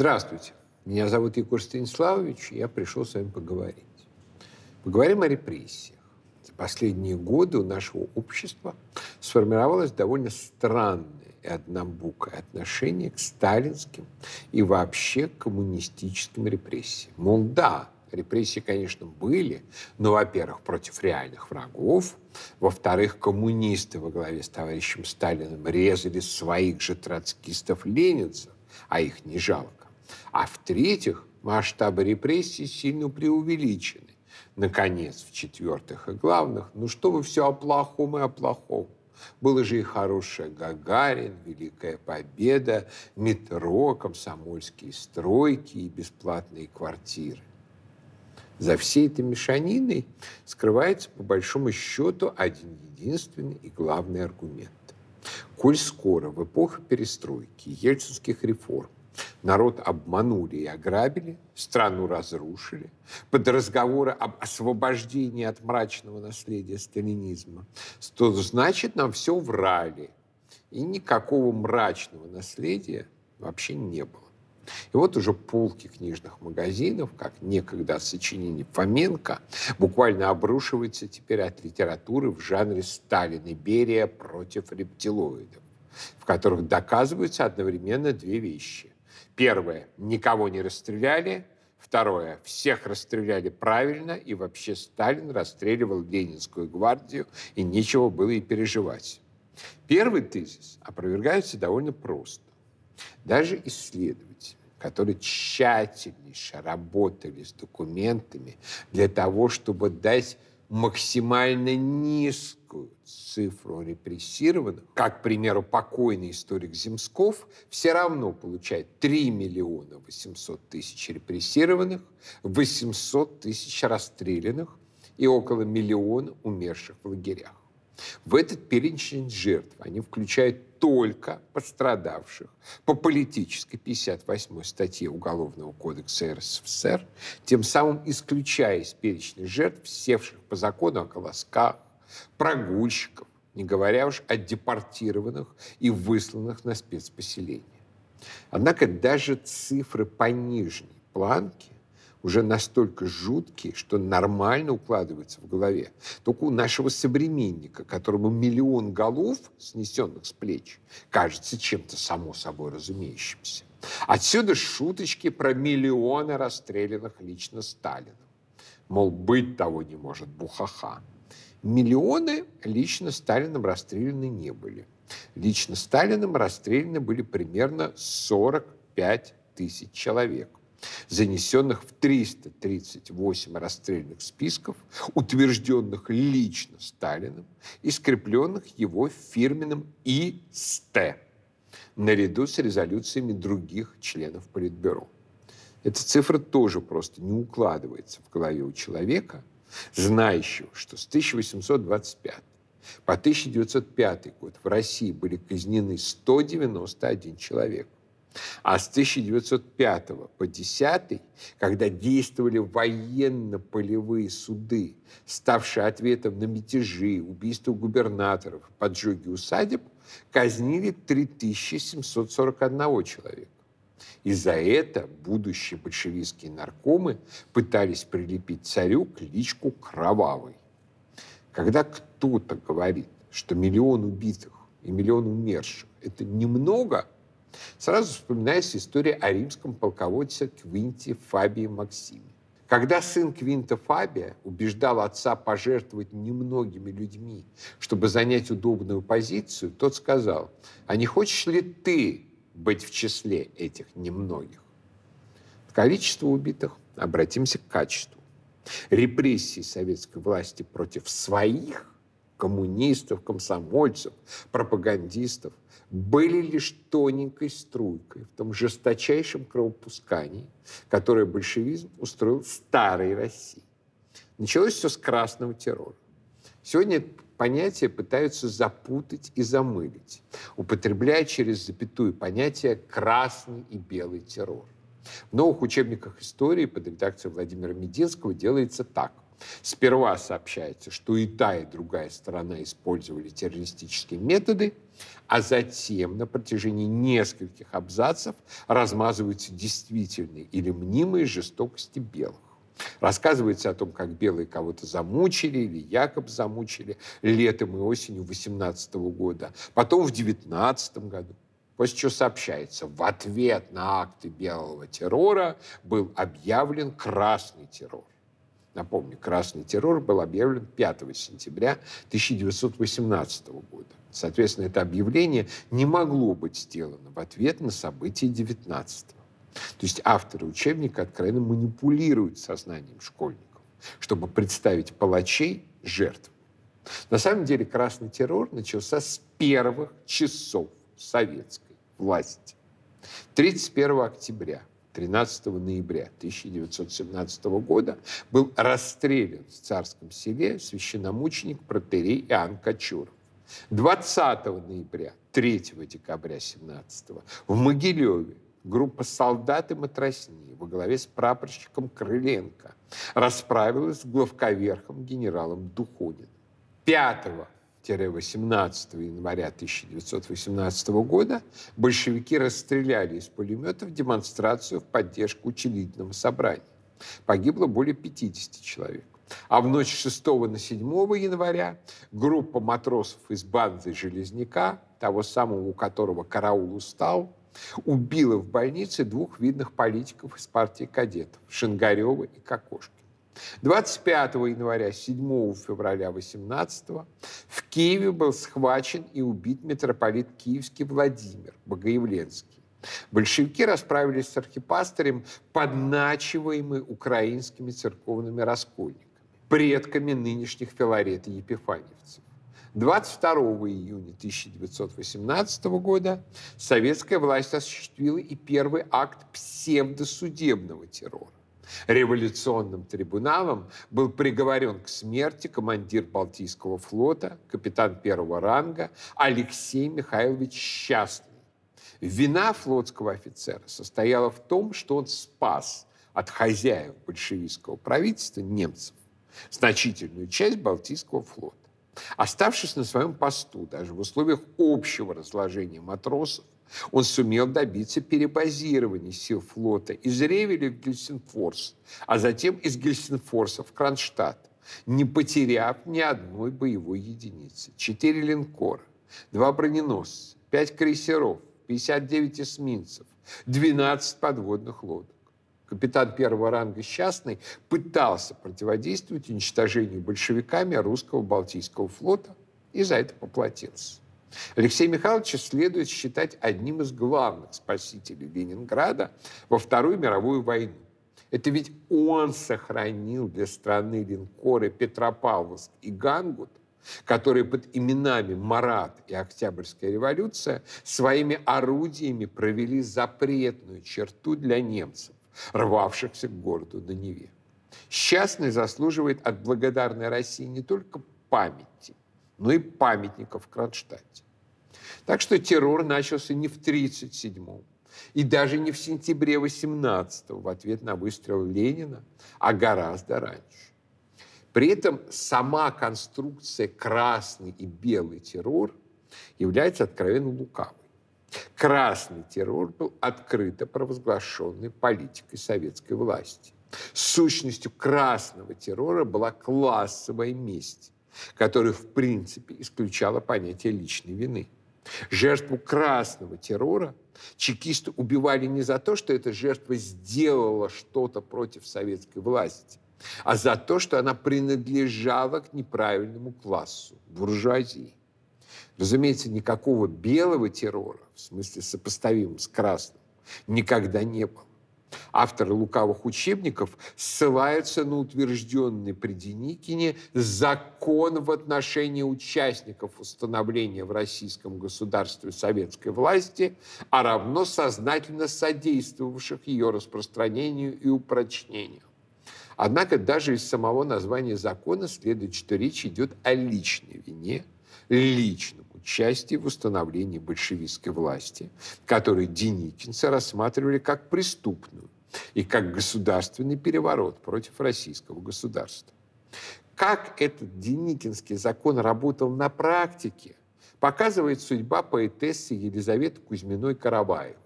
Здравствуйте. Меня зовут Егор Станиславович, и я пришел с вами поговорить. Поговорим о репрессиях. За последние годы у нашего общества сформировалось довольно странное и однобокое отношение к сталинским и вообще коммунистическим репрессиям. Мол, да, репрессии, конечно, были, но, во-первых, против реальных врагов, во-вторых, коммунисты во главе с товарищем Сталиным резали своих же троцкистов-ленинцев, а их не жалко. А в-третьих, масштабы репрессий сильно преувеличены. Наконец, в-четвертых и главных, ну что вы все о плохом и о плохом. Было же и хорошее Гагарин, Великая Победа, метро, комсомольские стройки и бесплатные квартиры. За всей этой мешаниной скрывается, по большому счету, один единственный и главный аргумент. Коль скоро в эпоху перестройки, ельцинских реформ, народ обманули и ограбили, страну разрушили, под разговоры об освобождении от мрачного наследия сталинизма, то значит, нам все врали. И никакого мрачного наследия вообще не было. И вот уже полки книжных магазинов, как некогда сочинение Фоменко, буквально обрушиваются теперь от литературы в жанре Сталин и Берия против рептилоидов, в которых доказываются одновременно две вещи. Первое – никого не расстреляли. Второе – всех расстреляли правильно, и вообще Сталин расстреливал Ленинскую гвардию, и нечего было и переживать. Первый тезис опровергается довольно просто. Даже исследователи, которые тщательнейше работали с документами для того, чтобы дать максимально низкую цифру репрессированных, как, к примеру, покойный историк Земсков, все равно получает 3 миллиона 800 тысяч репрессированных, 800 тысяч расстрелянных и около миллиона умерших в лагерях. В этот перечень жертв они включают только пострадавших по политической 58 статье Уголовного кодекса РСФСР, тем самым исключая из перечня жертв, севших по закону о колосках, прогульщиков, не говоря уж о депортированных и высланных на спецпоселение. Однако даже цифры по нижней планке уже настолько жуткие, что нормально укладываются в голове. Только у нашего современника, которому миллион голов, снесенных с плеч, кажется чем-то само собой разумеющимся. Отсюда шуточки про миллионы расстрелянных лично Сталином. Мол, быть того не может, бухаха. Миллионы лично Сталином расстреляны не были. Лично Сталином расстреляны были примерно 45 тысяч человек занесенных в 338 расстрельных списков, утвержденных лично Сталиным и скрепленных его фирменным ИСТ, наряду с резолюциями других членов Политбюро. Эта цифра тоже просто не укладывается в голове у человека, знающего, что с 1825 по 1905 год в России были казнены 191 человек. А с 1905 по 10, когда действовали военно-полевые суды, ставшие ответом на мятежи, убийства губернаторов, поджоги усадеб, казнили 3741 человека. И за это будущие большевистские наркомы пытались прилепить царю кличку «Кровавый». Когда кто-то говорит, что миллион убитых и миллион умерших – это немного – Сразу вспоминается история о римском полководце Квинте Фабии Максиме. Когда сын Квинта Фабия убеждал отца пожертвовать немногими людьми, чтобы занять удобную позицию, тот сказал, а не хочешь ли ты быть в числе этих немногих? Количество убитых, обратимся к качеству. Репрессии советской власти против своих коммунистов, комсомольцев, пропагандистов были лишь тоненькой струйкой в том жесточайшем кровопускании, которое большевизм устроил старой России. Началось все с красного террора. Сегодня понятия пытаются запутать и замылить, употребляя через запятую понятие «красный и белый террор». В новых учебниках истории под редакцией Владимира Мединского делается так. Сперва сообщается, что и та, и другая сторона использовали террористические методы, а затем на протяжении нескольких абзацев размазываются действительные или мнимые жестокости белых. Рассказывается о том, как белые кого-то замучили или якобы замучили летом и осенью 18 года, потом в 19 году. После чего сообщается, в ответ на акты белого террора был объявлен красный террор. Напомню, красный террор был объявлен 5 сентября 1918 года. Соответственно, это объявление не могло быть сделано в ответ на события 19 -го. То есть авторы учебника откровенно манипулируют сознанием школьников, чтобы представить палачей жертв. На самом деле красный террор начался с первых часов советской власти. 31 октября 13 ноября 1917 года был расстрелян в Царском селе священномученик протерей Иоанн Кочуров. 20 ноября, 3 декабря 17 в Могилеве группа солдат и матросни во главе с прапорщиком Крыленко расправилась с главковерхом генералом Духониным. 5 18 января 1918 года большевики расстреляли из пулеметов демонстрацию в поддержку учредительного собрания. Погибло более 50 человек. А в ночь 6 на 7 января группа матросов из банды Железняка, того самого, у которого караул устал, убила в больнице двух видных политиков из партии кадетов – Шингарева и Кокошкина. 25 января, 7 февраля 18 в Киеве был схвачен и убит митрополит Киевский Владимир Богоявленский. Большевики расправились с архипастырем, подначиваемый украинскими церковными раскольниками, предками нынешних Филарет и Епифаньевцев. 22 июня 1918 года советская власть осуществила и первый акт псевдосудебного террора. Революционным трибуналом был приговорен к смерти командир Балтийского флота, капитан первого ранга Алексей Михайлович Счастный. Вина флотского офицера состояла в том, что он спас от хозяев большевистского правительства немцев значительную часть Балтийского флота. Оставшись на своем посту, даже в условиях общего разложения матросов, он сумел добиться перебазирования сил флота из Ревеля в Гельсинфорс, а затем из Гельсинфорса в Кронштадт, не потеряв ни одной боевой единицы. Четыре линкора, два броненосца, пять крейсеров, 59 эсминцев, 12 подводных лодок. Капитан первого ранга Счастный пытался противодействовать уничтожению большевиками русского Балтийского флота и за это поплатился. Алексей Михайлович следует считать одним из главных спасителей Ленинграда во Вторую мировую войну. Это ведь он сохранил для страны линкоры Петропавловск и Гангут, которые под именами Марат и Октябрьская революция своими орудиями провели запретную черту для немцев, рвавшихся к городу на Неве. Счастный заслуживает от благодарной России не только памяти, но и памятников в Кронштадте. Так что террор начался не в 1937-м, и даже не в сентябре 18 в ответ на выстрел Ленина, а гораздо раньше. При этом сама конструкция красный и белый террор является откровенно лукавой. Красный террор был открыто провозглашенной политикой советской власти. Сущностью красного террора была классовая месть которая в принципе исключала понятие личной вины. Жертву красного террора чекисты убивали не за то, что эта жертва сделала что-то против советской власти, а за то, что она принадлежала к неправильному классу, буржуазии. Разумеется, никакого белого террора, в смысле сопоставимым с красным, никогда не было. Авторы лукавых учебников ссылаются на утвержденный при Деникине закон в отношении участников установления в российском государстве советской власти, а равно сознательно содействовавших ее распространению и упрочнению. Однако даже из самого названия закона следует, что речь идет о личной вине, личном участие в установлении большевистской власти, которую деникинцы рассматривали как преступную и как государственный переворот против российского государства. Как этот деникинский закон работал на практике, показывает судьба поэтессы Елизаветы Кузьминой-Караваевой,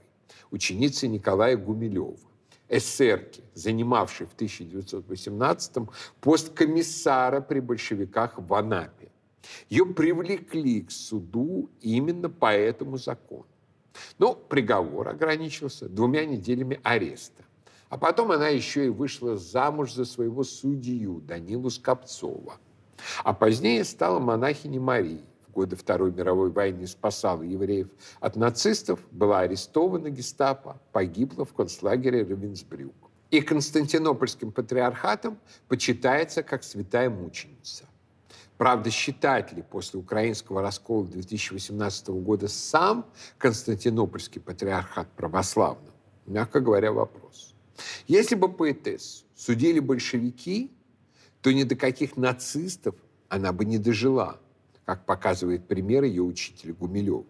ученицы Николая Гумилева эсерки, занимавшей в 1918-м пост комиссара при большевиках в Анапе. Ее привлекли к суду именно по этому закону. Но приговор ограничился двумя неделями ареста. А потом она еще и вышла замуж за своего судью Данилу Скопцова. А позднее стала монахиней Марией годы Второй мировой войны спасала евреев от нацистов, была арестована гестапо, погибла в концлагере Равенсбрюк. И Константинопольским патриархатом почитается как святая мученица. Правда, считать ли после украинского раскола 2018 года сам Константинопольский патриархат православным? Мягко говоря, вопрос. Если бы поэтессу судили большевики, то ни до каких нацистов она бы не дожила – как показывает пример ее учителя Гумилева.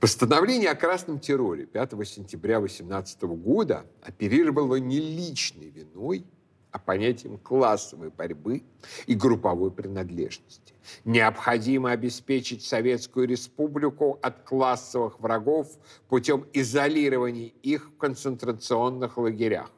Постановление о красном терроре 5 сентября 18 года оперировало не личной виной, а понятием классовой борьбы и групповой принадлежности. Необходимо обеспечить Советскую Республику от классовых врагов путем изолирования их в концентрационных лагерях.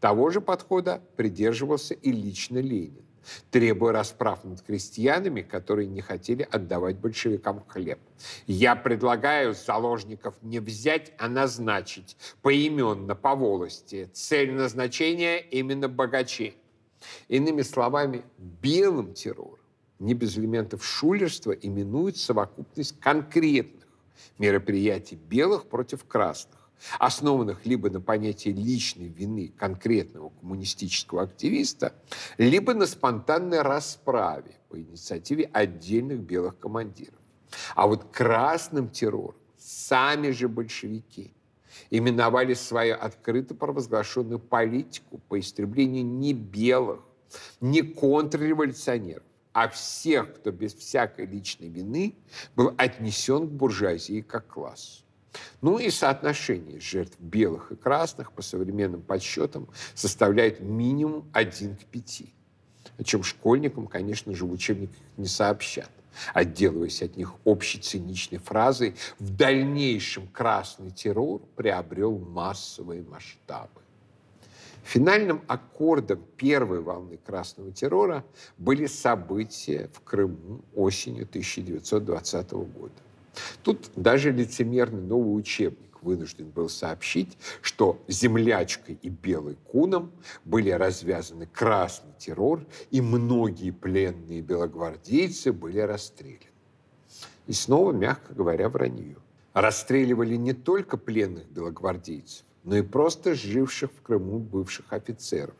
Того же подхода придерживался и лично Ленин требуя расправ над крестьянами, которые не хотели отдавать большевикам хлеб. Я предлагаю заложников не взять, а назначить поименно по волости. Цель назначения именно богачи. Иными словами, белым террором, не без элементов шулерства, именуют совокупность конкретных мероприятий белых против красных основанных либо на понятии личной вины конкретного коммунистического активиста, либо на спонтанной расправе по инициативе отдельных белых командиров. А вот красным террором сами же большевики именовали свою открыто провозглашенную политику по истреблению не белых, не контрреволюционеров, а всех, кто без всякой личной вины был отнесен к буржуазии как классу. Ну и соотношение жертв белых и красных по современным подсчетам составляет минимум 1 к 5, о чем школьникам, конечно же, в учебниках не сообщат отделываясь от них общей циничной фразой, в дальнейшем красный террор приобрел массовые масштабы. Финальным аккордом первой волны красного террора были события в Крыму осенью 1920 года. Тут даже лицемерный новый учебник вынужден был сообщить, что землячкой и белой куном были развязаны красный террор, и многие пленные белогвардейцы были расстреляны. И снова, мягко говоря, вранье. Расстреливали не только пленных белогвардейцев, но и просто живших в Крыму бывших офицеров,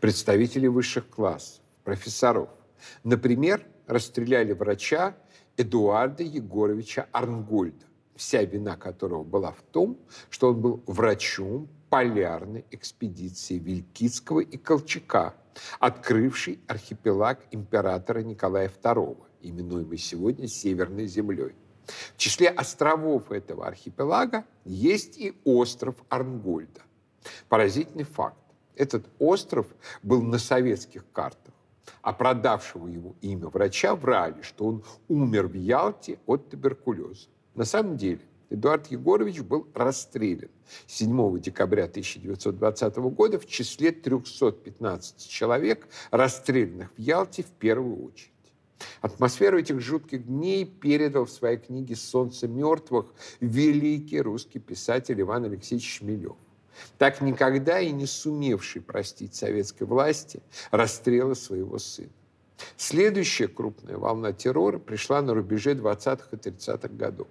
представителей высших классов, профессоров. Например, расстреляли врача Эдуарда Егоровича Арнгольда, вся вина которого была в том, что он был врачом полярной экспедиции Вилькицкого и Колчака, открывший архипелаг императора Николая II, именуемый сегодня Северной землей. В числе островов этого архипелага есть и остров Арнгольда. Поразительный факт. Этот остров был на советских картах а продавшего ему имя врача врали, что он умер в Ялте от туберкулеза. На самом деле Эдуард Егорович был расстрелян 7 декабря 1920 года в числе 315 человек, расстрелянных в Ялте в первую очередь. Атмосферу этих жутких дней передал в своей книге «Солнце мертвых» великий русский писатель Иван Алексеевич Шмелев так никогда и не сумевший простить советской власти расстрела своего сына. Следующая крупная волна террора пришла на рубеже 20-х и 30-х годов.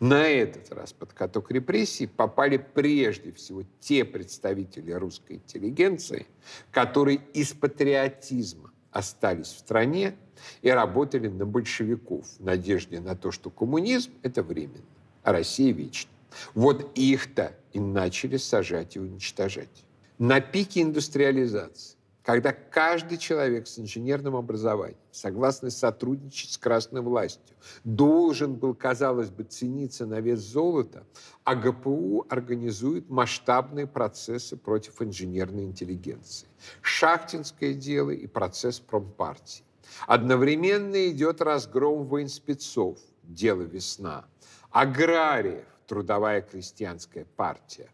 На этот раз под каток репрессий попали прежде всего те представители русской интеллигенции, которые из патриотизма остались в стране и работали на большевиков в надежде на то, что коммунизм – это временно, а Россия – вечна. Вот их-то и начали сажать и уничтожать. На пике индустриализации, когда каждый человек с инженерным образованием, согласно сотрудничать с красной властью, должен был, казалось бы, цениться на вес золота, а ГПУ организует масштабные процессы против инженерной интеллигенции. Шахтинское дело и процесс промпартии. Одновременно идет разгром военспецов, дело «Весна», аграриев, трудовая крестьянская партия,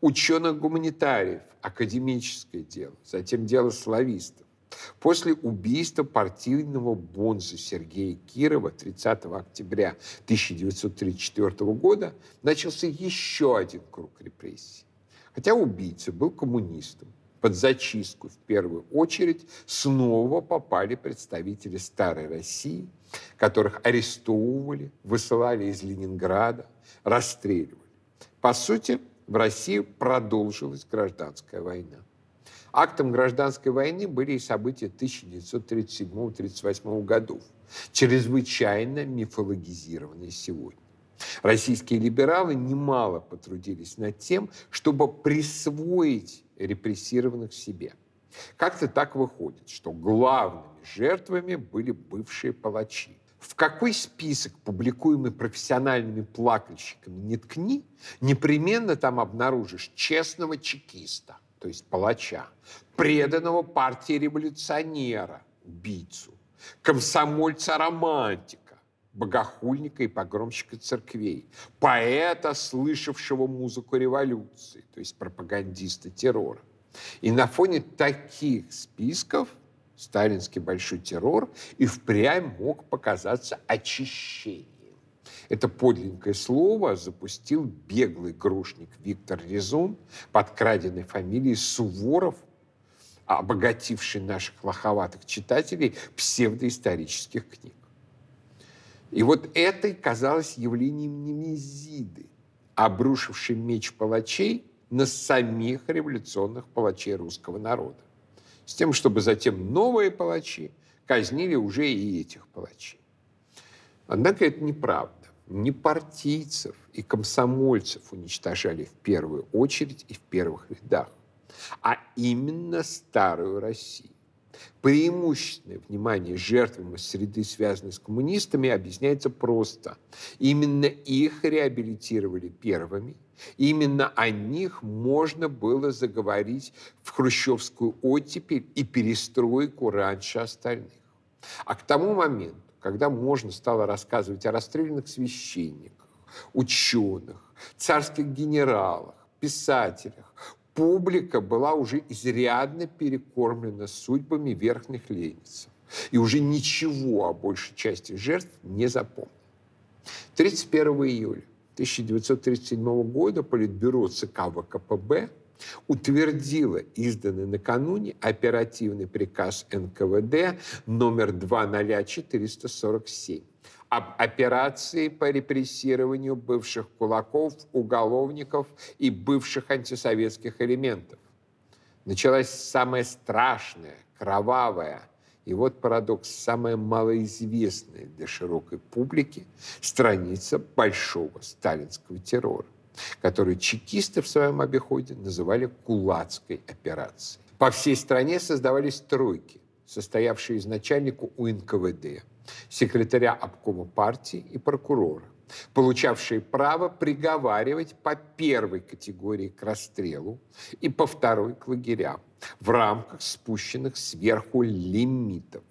ученых-гуманитариев, академическое дело, затем дело славистов. После убийства партийного бонза Сергея Кирова 30 октября 1934 года начался еще один круг репрессий. Хотя убийца был коммунистом, под зачистку в первую очередь снова попали представители Старой России, которых арестовывали, высылали из Ленинграда, расстреливали. По сути, в России продолжилась гражданская война. Актом гражданской войны были и события 1937-1938 годов, чрезвычайно мифологизированные сегодня. Российские либералы немало потрудились над тем, чтобы присвоить репрессированных себе. Как-то так выходит, что главными жертвами были бывшие палачи. В какой список, публикуемый профессиональными плакальщиками, не ткни, непременно там обнаружишь честного чекиста, то есть палача, преданного партии революционера, убийцу, комсомольца-романтика, богохульника и погромщика церквей, поэта, слышавшего музыку революции, то есть пропагандиста террора. И на фоне таких списков – сталинский большой террор и впрямь мог показаться очищением. Это подлинное слово запустил беглый грушник Виктор Резун под краденной фамилией Суворов, обогативший наших лоховатых читателей псевдоисторических книг. И вот это казалось явлением немезиды, обрушившей меч палачей на самих революционных палачей русского народа с тем, чтобы затем новые палачи казнили уже и этих палачей. Однако это неправда. Не партийцев и комсомольцев уничтожали в первую очередь и в первых рядах, а именно старую Россию. Преимущественное внимание жертвам из среды, связанной с коммунистами, объясняется просто. Именно их реабилитировали первыми, именно о них можно было заговорить в хрущевскую оттепель и перестройку раньше остальных. А к тому моменту, когда можно стало рассказывать о расстрелянных священниках, ученых, царских генералах, писателях, публика была уже изрядно перекормлена судьбами верхних леницев и уже ничего о большей части жертв не запомнила. 31 июля 1937 года Политбюро ЦК ВКПБ утвердило изданный накануне оперативный приказ НКВД номер 20447 об операции по репрессированию бывших кулаков, уголовников и бывших антисоветских элементов. Началась самая страшная, кровавая, и вот парадокс, самая малоизвестная для широкой публики страница большого сталинского террора, которую чекисты в своем обиходе называли кулацкой операцией. По всей стране создавались тройки, состоявшие из начальника УНКВД, секретаря обкома партии и прокурора, получавшие право приговаривать по первой категории к расстрелу и по второй к лагерям в рамках спущенных сверху лимитов.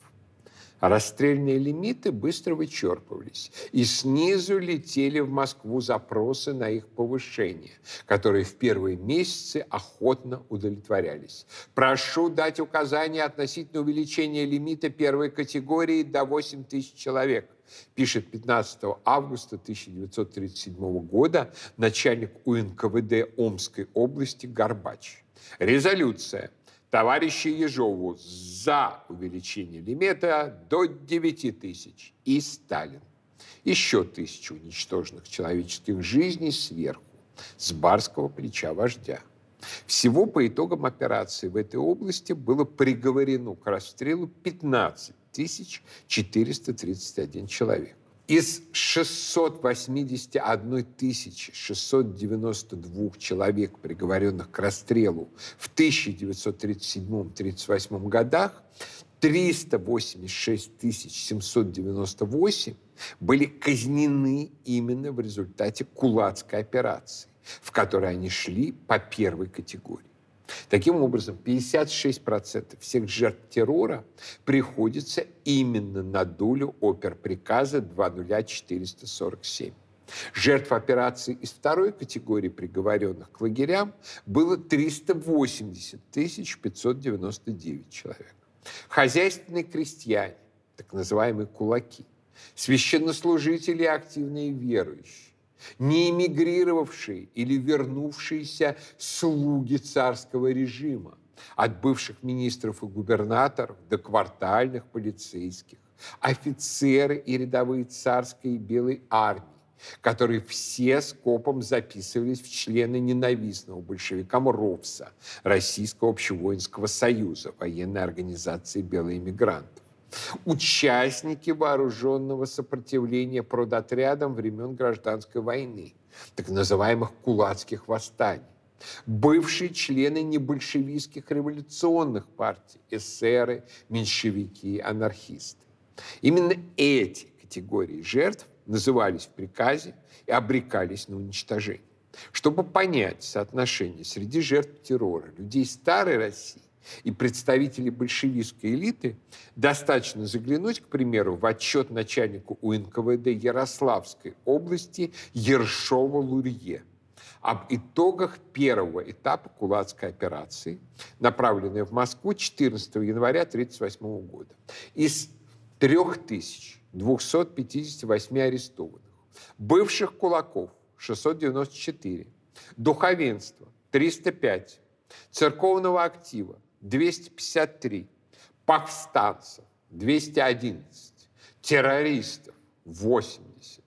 А расстрельные лимиты быстро вычерпывались, и снизу летели в Москву запросы на их повышение, которые в первые месяцы охотно удовлетворялись. Прошу дать указание относительно увеличения лимита первой категории до 8 тысяч человек пишет 15 августа 1937 года начальник УНКВД Омской области Горбач. Резолюция товарища Ежову за увеличение лимита до 9 тысяч и Сталин. Еще тысячу уничтоженных человеческих жизней сверху, с барского плеча вождя. Всего по итогам операции в этой области было приговорено к расстрелу 15 431 человек. Из 681 692 человек, приговоренных к расстрелу в 1937-1938 годах, 386 798 были казнены именно в результате кулацкой операции, в которой они шли по первой категории. Таким образом, 56% всех жертв террора приходится именно на долю оперприказа 20447. Жертв операции из второй категории приговоренных к лагерям было 380 599 человек. Хозяйственные крестьяне, так называемые кулаки, священнослужители и активные верующие, не эмигрировавшие или вернувшиеся слуги царского режима, от бывших министров и губернаторов до квартальных полицейских, офицеры и рядовые царской и белой армии, которые все скопом записывались в члены ненавистного большевикам РОВСа, Российского общевоинского союза, военной организации белых иммигрантов участники вооруженного сопротивления продотрядам времен гражданской войны, так называемых кулацких восстаний, бывшие члены небольшевистских революционных партий, эсеры, меньшевики, анархисты. Именно эти категории жертв назывались в приказе и обрекались на уничтожение. Чтобы понять соотношение среди жертв террора людей старой России и представителей большевистской элиты, достаточно заглянуть, к примеру, в отчет начальнику УНКВД Ярославской области Ершова-Лурье об итогах первого этапа кулацкой операции, направленной в Москву 14 января 1938 года. Из 3258 арестованных, бывших кулаков 694, духовенства 305, церковного актива 253, повстанцев 211, террористов 80,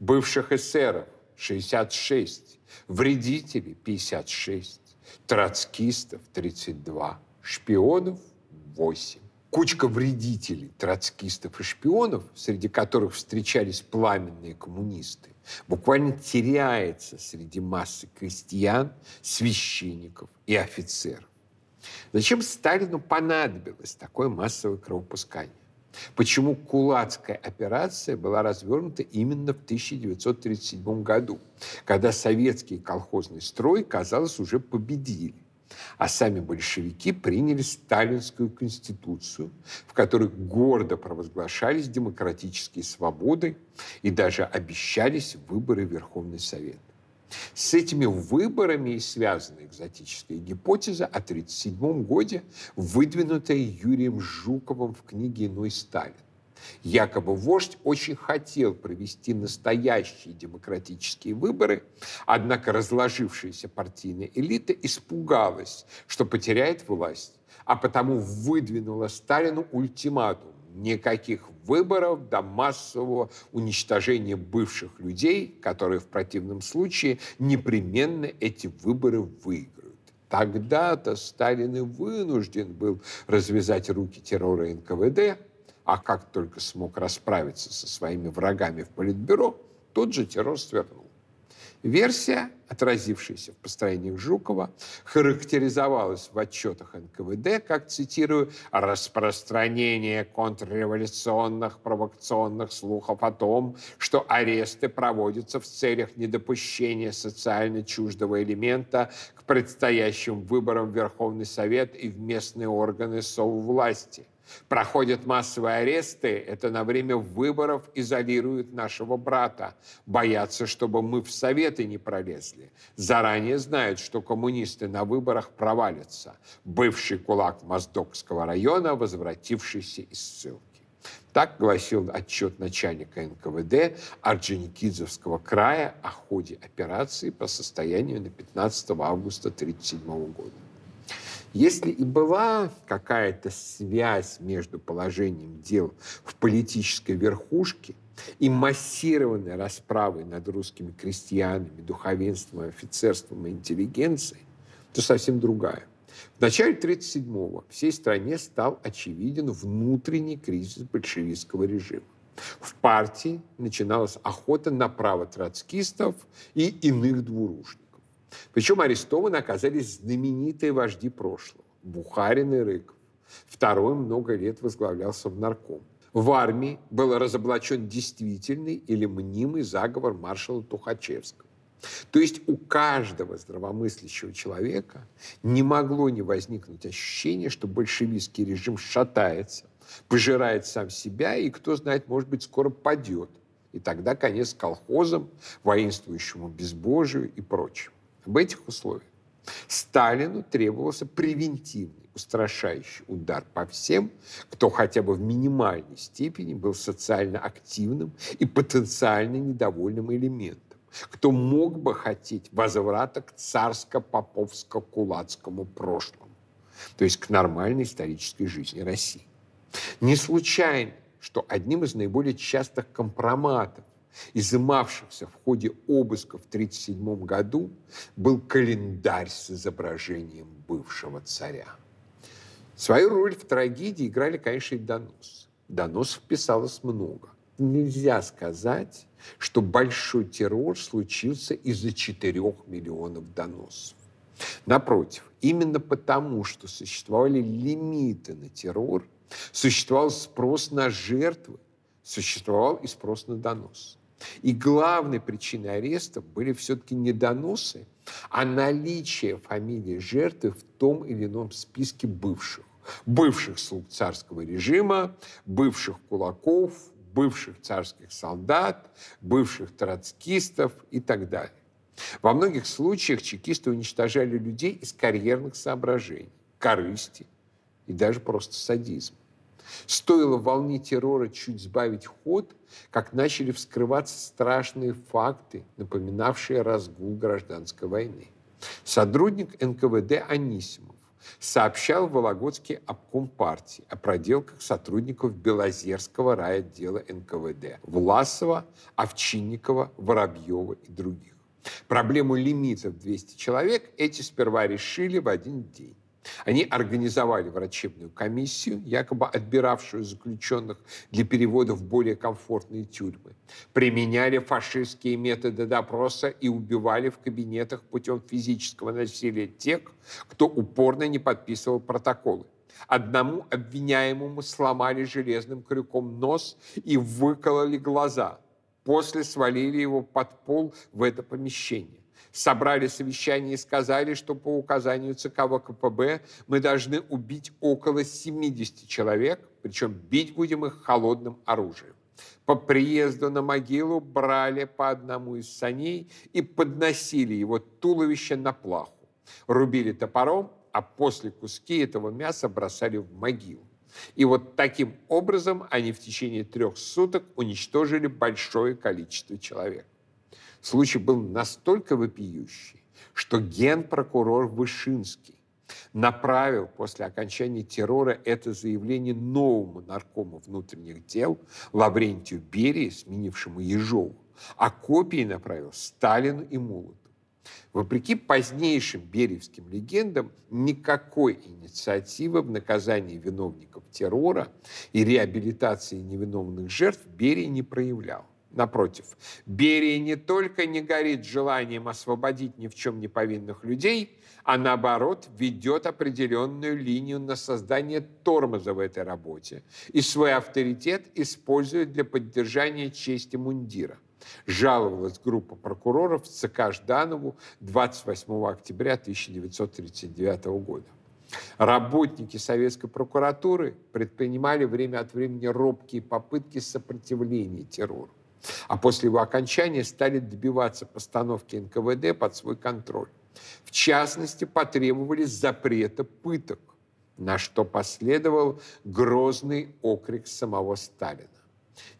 бывших эсеров 66, вредителей 56, троцкистов 32, шпионов 8. Кучка вредителей, троцкистов и шпионов, среди которых встречались пламенные коммунисты, буквально теряется среди массы крестьян, священников и офицеров. Зачем Сталину понадобилось такое массовое кровопускание? Почему кулацкая операция была развернута именно в 1937 году, когда советский колхозный строй, казалось, уже победили, а сами большевики приняли сталинскую конституцию, в которой гордо провозглашались демократические свободы и даже обещались выборы в Верховный Совет. С этими выборами и связана экзотическая гипотеза о 1937 годе, выдвинутая Юрием Жуковым в книге «Иной Сталин». Якобы вождь очень хотел провести настоящие демократические выборы, однако разложившаяся партийная элита испугалась, что потеряет власть, а потому выдвинула Сталину ультиматум никаких выборов до массового уничтожения бывших людей, которые в противном случае непременно эти выборы выиграют. Тогда-то Сталин и вынужден был развязать руки террора НКВД, а как только смог расправиться со своими врагами в Политбюро, тот же террор свернул. Версия, отразившаяся в построениях Жукова, характеризовалась в отчетах НКВД как, цитирую, «распространение контрреволюционных провокационных слухов о том, что аресты проводятся в целях недопущения социально чуждого элемента к предстоящим выборам в Верховный Совет и в местные органы соввласти» проходят массовые аресты, это на время выборов изолируют нашего брата. Боятся, чтобы мы в Советы не пролезли. Заранее знают, что коммунисты на выборах провалятся. Бывший кулак Моздокского района, возвратившийся из ссылки. Так гласил отчет начальника НКВД Орджоникидзевского края о ходе операции по состоянию на 15 августа 1937 года. Если и была какая-то связь между положением дел в политической верхушке и массированной расправой над русскими крестьянами, духовенством, офицерством и интеллигенцией, то совсем другая. В начале 1937-го всей стране стал очевиден внутренний кризис большевистского режима. В партии начиналась охота на право троцкистов и иных двурушников. Причем арестованы оказались знаменитые вожди прошлого – Бухарин и Рыков. Второй много лет возглавлялся в нарком. В армии был разоблачен действительный или мнимый заговор маршала Тухачевского. То есть у каждого здравомыслящего человека не могло не возникнуть ощущение, что большевистский режим шатается, пожирает сам себя и, кто знает, может быть, скоро падет. И тогда конец колхозам, воинствующему безбожию и прочему. Об этих условиях Сталину требовался превентивный, устрашающий удар по всем, кто хотя бы в минимальной степени был социально активным и потенциально недовольным элементом кто мог бы хотеть возврата к царско-поповско-кулацкому прошлому, то есть к нормальной исторической жизни России. Не случайно, что одним из наиболее частых компроматов, изымавшихся в ходе обыска в 1937 году, был календарь с изображением бывшего царя. Свою роль в трагедии играли, конечно, и доносы. Доносов писалось много. Нельзя сказать, что большой террор случился из-за 4 миллионов доносов. Напротив, именно потому, что существовали лимиты на террор, существовал спрос на жертвы, существовал и спрос на донос. И главной причиной ареста были все-таки не доносы, а наличие фамилии жертвы в том или ином списке бывших. Бывших слуг царского режима, бывших кулаков, бывших царских солдат, бывших троцкистов и так далее. Во многих случаях чекисты уничтожали людей из карьерных соображений, корысти и даже просто садизма. Стоило волне террора чуть сбавить ход, как начали вскрываться страшные факты, напоминавшие разгул гражданской войны. Сотрудник НКВД Анисимов сообщал Вологодский обком партии о проделках сотрудников Белозерского райотдела НКВД Власова, Овчинникова, Воробьева и других. Проблему лимитов 200 человек эти сперва решили в один день. Они организовали врачебную комиссию, якобы отбиравшую заключенных для перевода в более комфортные тюрьмы. Применяли фашистские методы допроса и убивали в кабинетах путем физического насилия тех, кто упорно не подписывал протоколы. Одному обвиняемому сломали железным крюком нос и выкололи глаза. После свалили его под пол в это помещение собрали совещание и сказали, что по указанию ЦК ВКПБ мы должны убить около 70 человек, причем бить будем их холодным оружием. По приезду на могилу брали по одному из саней и подносили его туловище на плаху. Рубили топором, а после куски этого мяса бросали в могилу. И вот таким образом они в течение трех суток уничтожили большое количество человек. Случай был настолько вопиющий, что генпрокурор Вышинский направил после окончания террора это заявление новому наркому внутренних дел Лаврентию Берии, сменившему Ежову, а копии направил Сталину и Мулоту. Вопреки позднейшим бериевским легендам, никакой инициативы в наказании виновников террора и реабилитации невиновных жертв Берия не проявлял. Напротив, Берия не только не горит желанием освободить ни в чем не повинных людей, а наоборот ведет определенную линию на создание тормоза в этой работе и свой авторитет использует для поддержания чести мундира. Жаловалась группа прокуроров ЦК Жданову 28 октября 1939 года. Работники советской прокуратуры предпринимали время от времени робкие попытки сопротивления террору а после его окончания стали добиваться постановки НКВД под свой контроль. В частности, потребовали запрета пыток, на что последовал грозный окрик самого Сталина.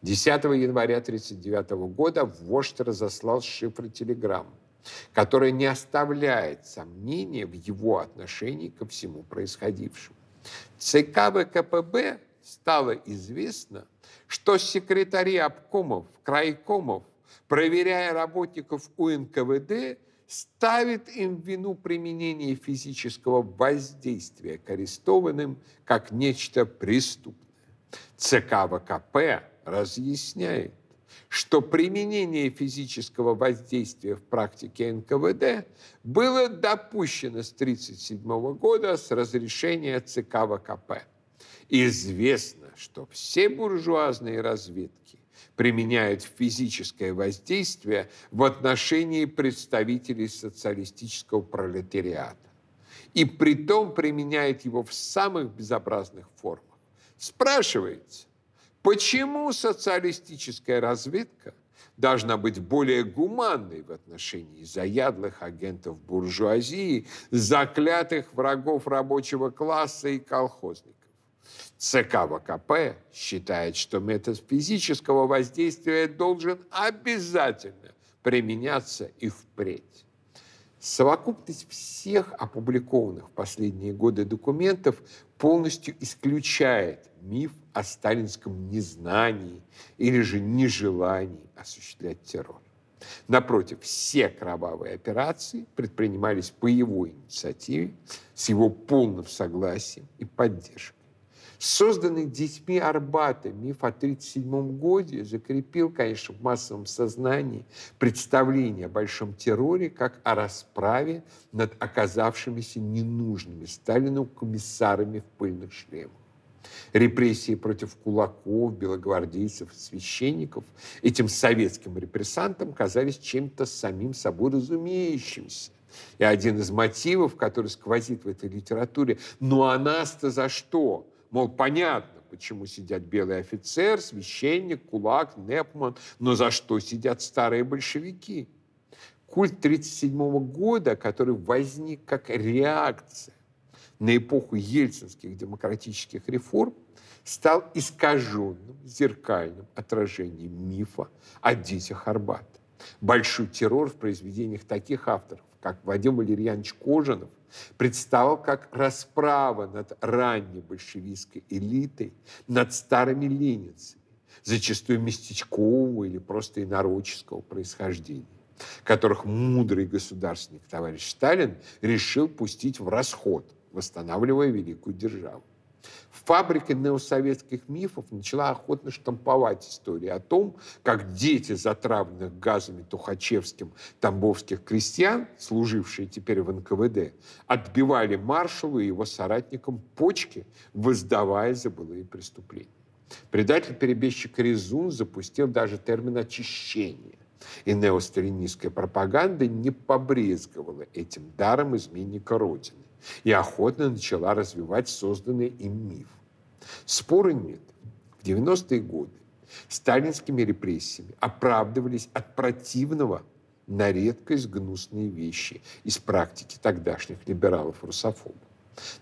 10 января 1939 года вождь разослал шифры телеграмм, которая не оставляет сомнения в его отношении ко всему происходившему. ЦК ВКПБ стало известно, что секретари обкомов, крайкомов, проверяя работников УНКВД, ставит им вину применение физического воздействия к арестованным как нечто преступное. ЦК ВКП разъясняет, что применение физического воздействия в практике НКВД было допущено с 1937 года с разрешения ЦК ВКП. Известно, что все буржуазные разведки применяют физическое воздействие в отношении представителей социалистического пролетариата. И при том применяет его в самых безобразных формах. Спрашивается, почему социалистическая разведка должна быть более гуманной в отношении заядлых агентов буржуазии, заклятых врагов рабочего класса и колхозников? ЦК ВКП считает, что метод физического воздействия должен обязательно применяться и впредь. Совокупность всех опубликованных в последние годы документов полностью исключает миф о сталинском незнании или же нежелании осуществлять террор. Напротив, все кровавые операции предпринимались по его инициативе, с его полным согласием и поддержкой. Созданный детьми Арбата миф о 1937 году закрепил, конечно, в массовом сознании представление о большом терроре как о расправе над оказавшимися ненужными Сталину комиссарами в пыльных шлемах. Репрессии против кулаков, белогвардейцев священников этим советским репрессантам казались чем-то самим собой разумеющимся. И один из мотивов, который сквозит в этой литературе, ну а нас-то за что? Мол, понятно, почему сидят белый офицер, священник, кулак, Непман, но за что сидят старые большевики? Культ 1937 года, который возник как реакция на эпоху ельцинских демократических реформ, стал искаженным зеркальным отражением мифа о детях Арбата. Большой террор в произведениях таких авторов, как Вадим Валерьянович Кожанов, представил как расправа над ранней большевистской элитой, над старыми ленинцами, зачастую местечкового или просто инородческого происхождения которых мудрый государственник товарищ Сталин решил пустить в расход, восстанавливая великую державу. Фабрика неосоветских мифов начала охотно штамповать истории о том, как дети затравленных газами Тухачевским тамбовских крестьян, служившие теперь в НКВД, отбивали маршалу и его соратникам почки, воздавая за былые преступления. Предатель-перебежчик Резун запустил даже термин «очищение». И неосталинистская пропаганда не побрезговала этим даром изменника Родины и охотно начала развивать созданный им миф. Споры нет. В 90-е годы сталинскими репрессиями оправдывались от противного на редкость гнусные вещи из практики тогдашних либералов-русофобов.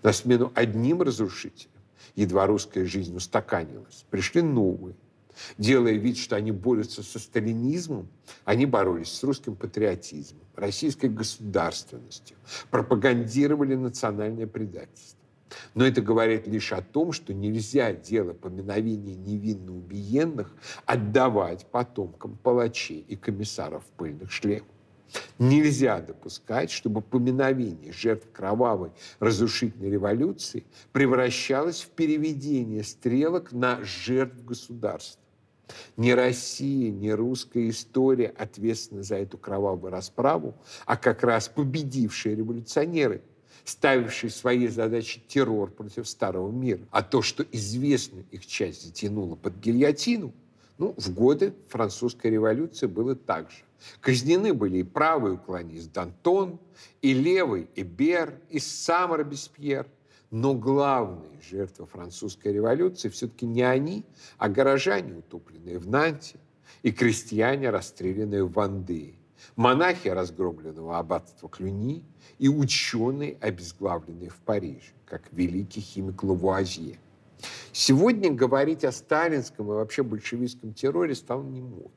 На смену одним разрушителям, едва русская жизнь устаканилась, пришли новые – Делая вид, что они борются со сталинизмом, они боролись с русским патриотизмом, российской государственностью, пропагандировали национальное предательство. Но это говорит лишь о том, что нельзя дело поминовения невинно убиенных отдавать потомкам палачей и комиссаров в пыльных шлемах. Нельзя допускать, чтобы поминовение жертв кровавой разрушительной революции превращалось в переведение стрелок на жертв государства. Не Россия, не русская история ответственны за эту кровавую расправу, а как раз победившие революционеры, ставившие своей задачей террор против старого мира. А то, что известную их часть затянула под гильотину, ну, в годы французской революции было так же. Казнены были и правый уклонист Дантон, и левый Эбер, и сам Робеспьер – но главные жертвы французской революции все-таки не они, а горожане, утопленные в Нанте, и крестьяне, расстрелянные в Вандее, монахи разгромленного аббатства Клюни и ученые, обезглавленные в Париже, как великий химик Лавуазье. Сегодня говорить о сталинском и вообще большевистском терроре стало не модно.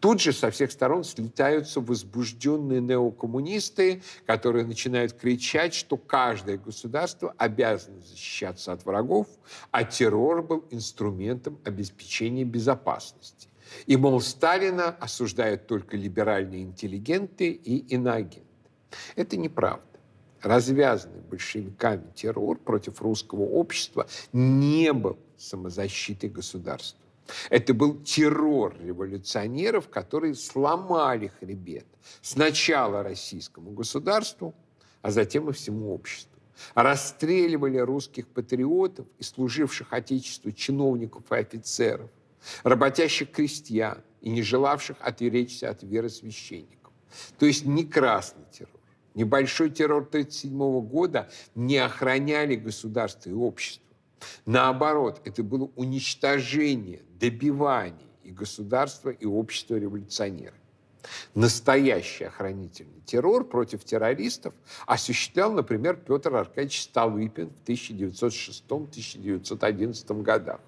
Тут же со всех сторон слетаются возбужденные неокоммунисты, которые начинают кричать, что каждое государство обязано защищаться от врагов, а террор был инструментом обеспечения безопасности. И, мол, Сталина осуждают только либеральные интеллигенты и иноагенты. Это неправда. Развязанный большевиками террор против русского общества не был самозащитой государства. Это был террор революционеров, которые сломали хребет сначала российскому государству, а затем и всему обществу. Расстреливали русских патриотов и служивших Отечеству чиновников и офицеров, работящих крестьян и не желавших отречься от веры священников. То есть не красный террор. Небольшой террор 1937 года не охраняли государство и общество. Наоборот, это было уничтожение, добивание и государства, и общества революционеров. Настоящий охранительный террор против террористов осуществлял, например, Петр Аркадьевич Столыпин в 1906-1911 годах.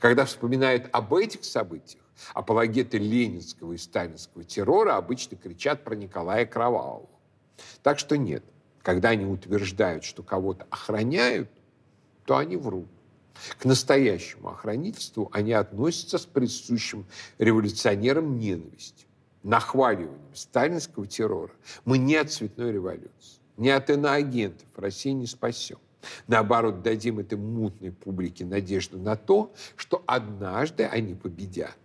Когда вспоминают об этих событиях, апологеты ленинского и сталинского террора обычно кричат про Николая Кровавого. Так что нет, когда они утверждают, что кого-то охраняют, то они врут. К настоящему охранительству они относятся с присущим революционерам ненавистью, нахваливанием сталинского террора. Мы не от цветной революции, не от иноагентов России не спасем. Наоборот, дадим этой мутной публике надежду на то, что однажды они победят.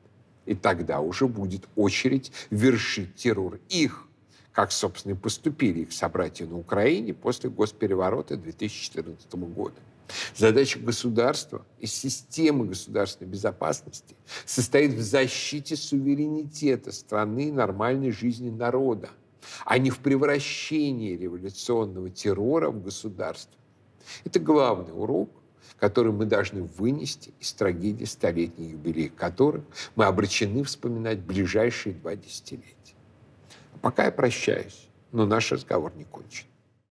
И тогда уже будет очередь вершить террор их, как, собственно, и поступили их собратья на Украине после госпереворота 2014 года. Задача государства и системы государственной безопасности состоит в защите суверенитета страны и нормальной жизни народа, а не в превращении революционного террора в государство. Это главный урок, который мы должны вынести из трагедии столетней юбилея которых мы обречены вспоминать ближайшие два десятилетия. Пока я прощаюсь, но наш разговор не кончен.